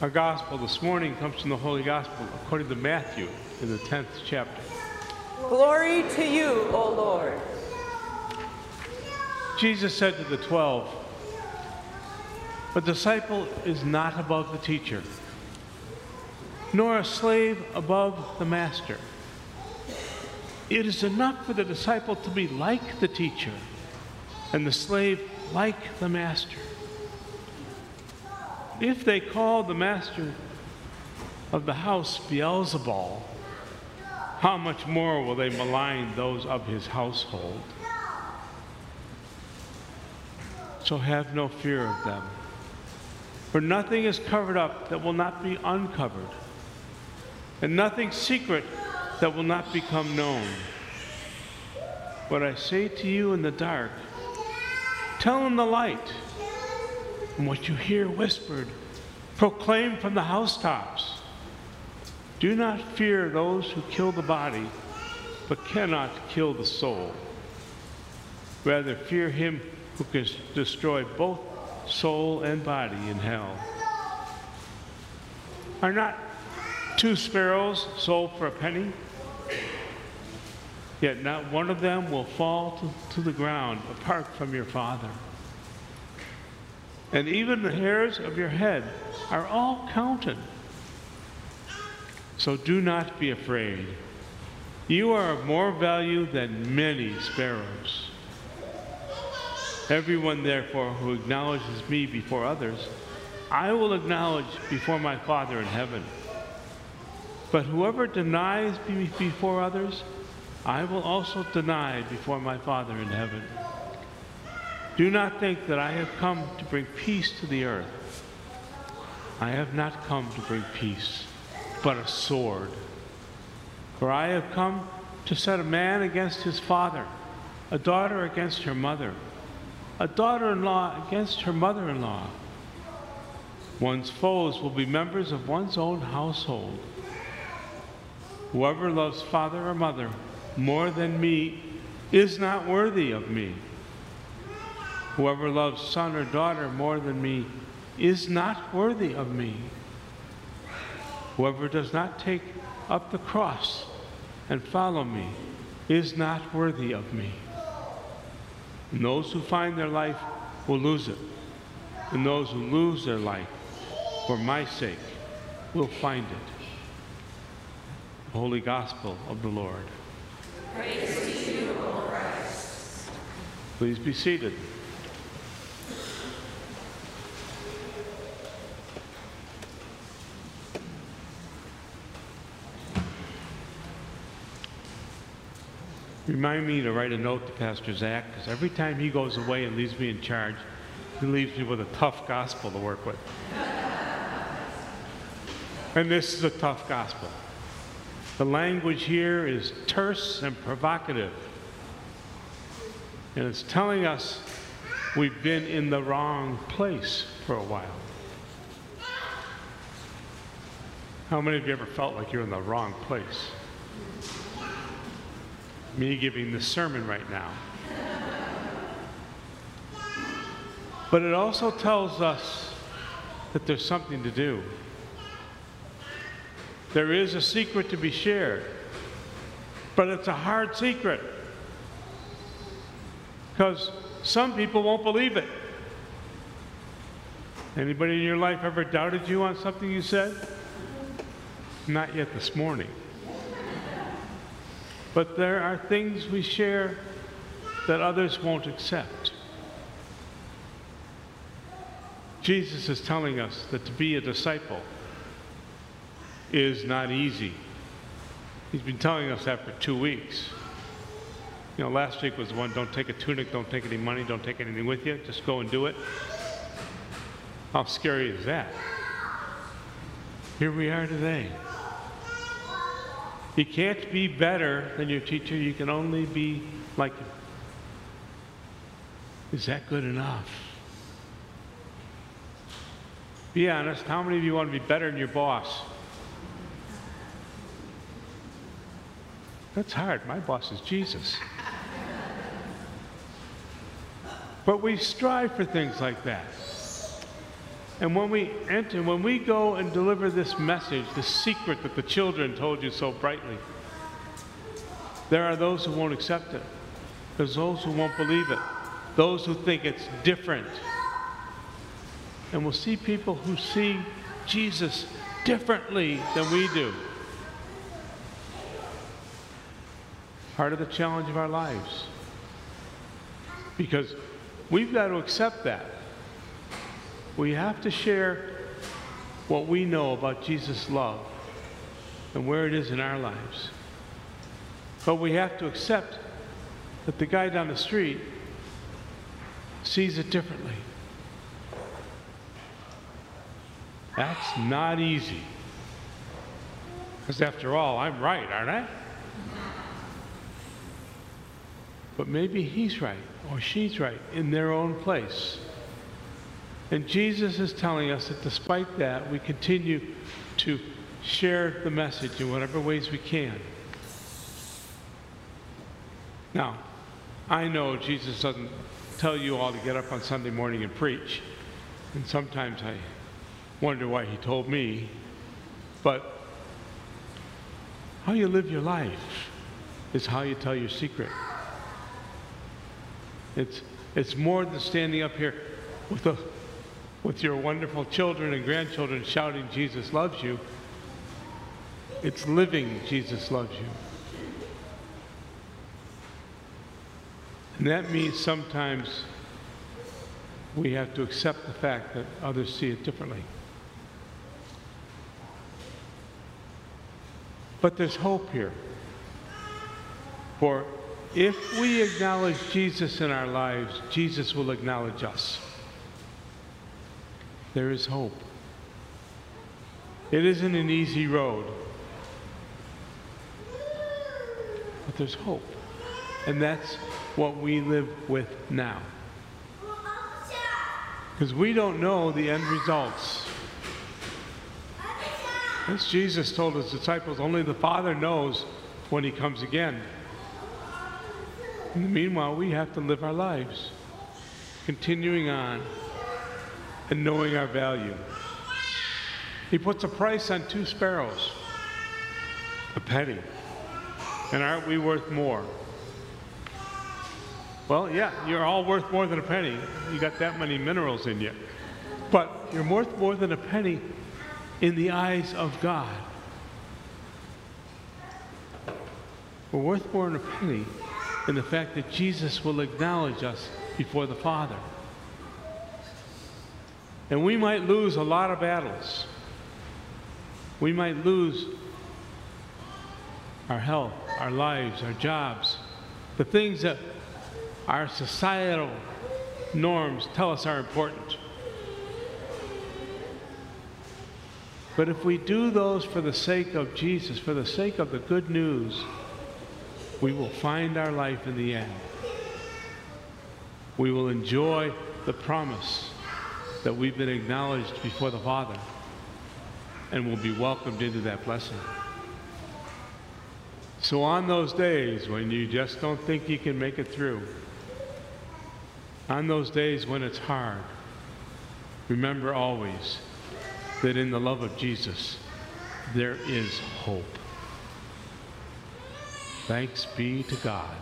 Our gospel this morning comes from the Holy Gospel according to Matthew in the 10th chapter. Glory to you, O Lord. Jesus said to the twelve, A disciple is not above the teacher, nor a slave above the master. It is enough for the disciple to be like the teacher, and the slave like the master. If they call the master of the house Beelzebul, how much more will they malign those of his household? So have no fear of them. For nothing is covered up that will not be uncovered, and nothing secret that will not become known. What I say to you in the dark, tell in the light, and what you hear whispered, proclaim from the housetops. Do not fear those who kill the body, but cannot kill the soul. Rather, fear him who can destroy both soul and body in hell. Are not two sparrows sold for a penny? Yet not one of them will fall to, to the ground apart from your Father. And even the hairs of your head are all counted. So do not be afraid. You are of more value than many sparrows. Everyone, therefore, who acknowledges me before others, I will acknowledge before my Father in heaven. But whoever denies me before others, I will also deny before my Father in heaven. Do not think that I have come to bring peace to the earth. I have not come to bring peace, but a sword. For I have come to set a man against his father, a daughter against her mother, a daughter in law against her mother in law. One's foes will be members of one's own household. Whoever loves father or mother more than me is not worthy of me. Whoever loves son or daughter more than me is not worthy of me. Whoever does not take up the cross and follow me is not worthy of me. And those who find their life will lose it. And those who lose their life for my sake will find it. The Holy Gospel of the Lord. Praise to you, O Christ. Please be seated. Remind me to write a note to Pastor Zach, because every time he goes away and leaves me in charge, he leaves me with a tough gospel to work with. and this is a tough gospel. The language here is terse and provocative. And it's telling us we've been in the wrong place for a while. How many of you ever felt like you're in the wrong place? Me giving this sermon right now. But it also tells us that there's something to do. There is a secret to be shared, but it's a hard secret because some people won't believe it. Anybody in your life ever doubted you on something you said? Not yet this morning. But there are things we share that others won't accept. Jesus is telling us that to be a disciple is not easy. He's been telling us that for two weeks. You know, last week was the one don't take a tunic, don't take any money, don't take anything with you, just go and do it. How scary is that? Here we are today. You can't be better than your teacher, you can only be like him. Is that good enough? Be honest, how many of you want to be better than your boss? That's hard. My boss is Jesus. But we strive for things like that. And when we enter, when we go and deliver this message, the secret that the children told you so brightly, there are those who won't accept it. There's those who won't believe it. Those who think it's different. And we'll see people who see Jesus differently than we do. Part of the challenge of our lives. Because we've got to accept that. We have to share what we know about Jesus' love and where it is in our lives. But we have to accept that the guy down the street sees it differently. That's not easy. Because after all, I'm right, aren't I? But maybe he's right or she's right in their own place. And Jesus is telling us that despite that, we continue to share the message in whatever ways we can. Now, I know Jesus doesn't tell you all to get up on Sunday morning and preach. And sometimes I wonder why he told me. But how you live your life is how you tell your secret. It's, it's more than standing up here with, a, with your wonderful children and grandchildren shouting, Jesus loves you. It's living, Jesus loves you. And that means sometimes we have to accept the fact that others see it differently. But there's hope here. For if we acknowledge Jesus in our lives, Jesus will acknowledge us. There is hope. It isn't an easy road, but there's hope. And that's what we live with now. Because we don't know the end results. As Jesus told his disciples, only the Father knows when he comes again. In the meanwhile, we have to live our lives, continuing on and knowing our value. He puts a price on two sparrows, a penny. And aren't we worth more? Well, yeah, you're all worth more than a penny. You got that many minerals in you. But you're worth more than a penny in the eyes of God. We're worth more than a penny in the fact that Jesus will acknowledge us before the Father. And we might lose a lot of battles. We might lose our health, our lives, our jobs, the things that our societal norms tell us are important. But if we do those for the sake of Jesus, for the sake of the good news, we will find our life in the end. We will enjoy the promise that we've been acknowledged before the Father and will be welcomed into that blessing. So, on those days when you just don't think you can make it through, on those days when it's hard, remember always that in the love of Jesus, there is hope. Thanks be to God.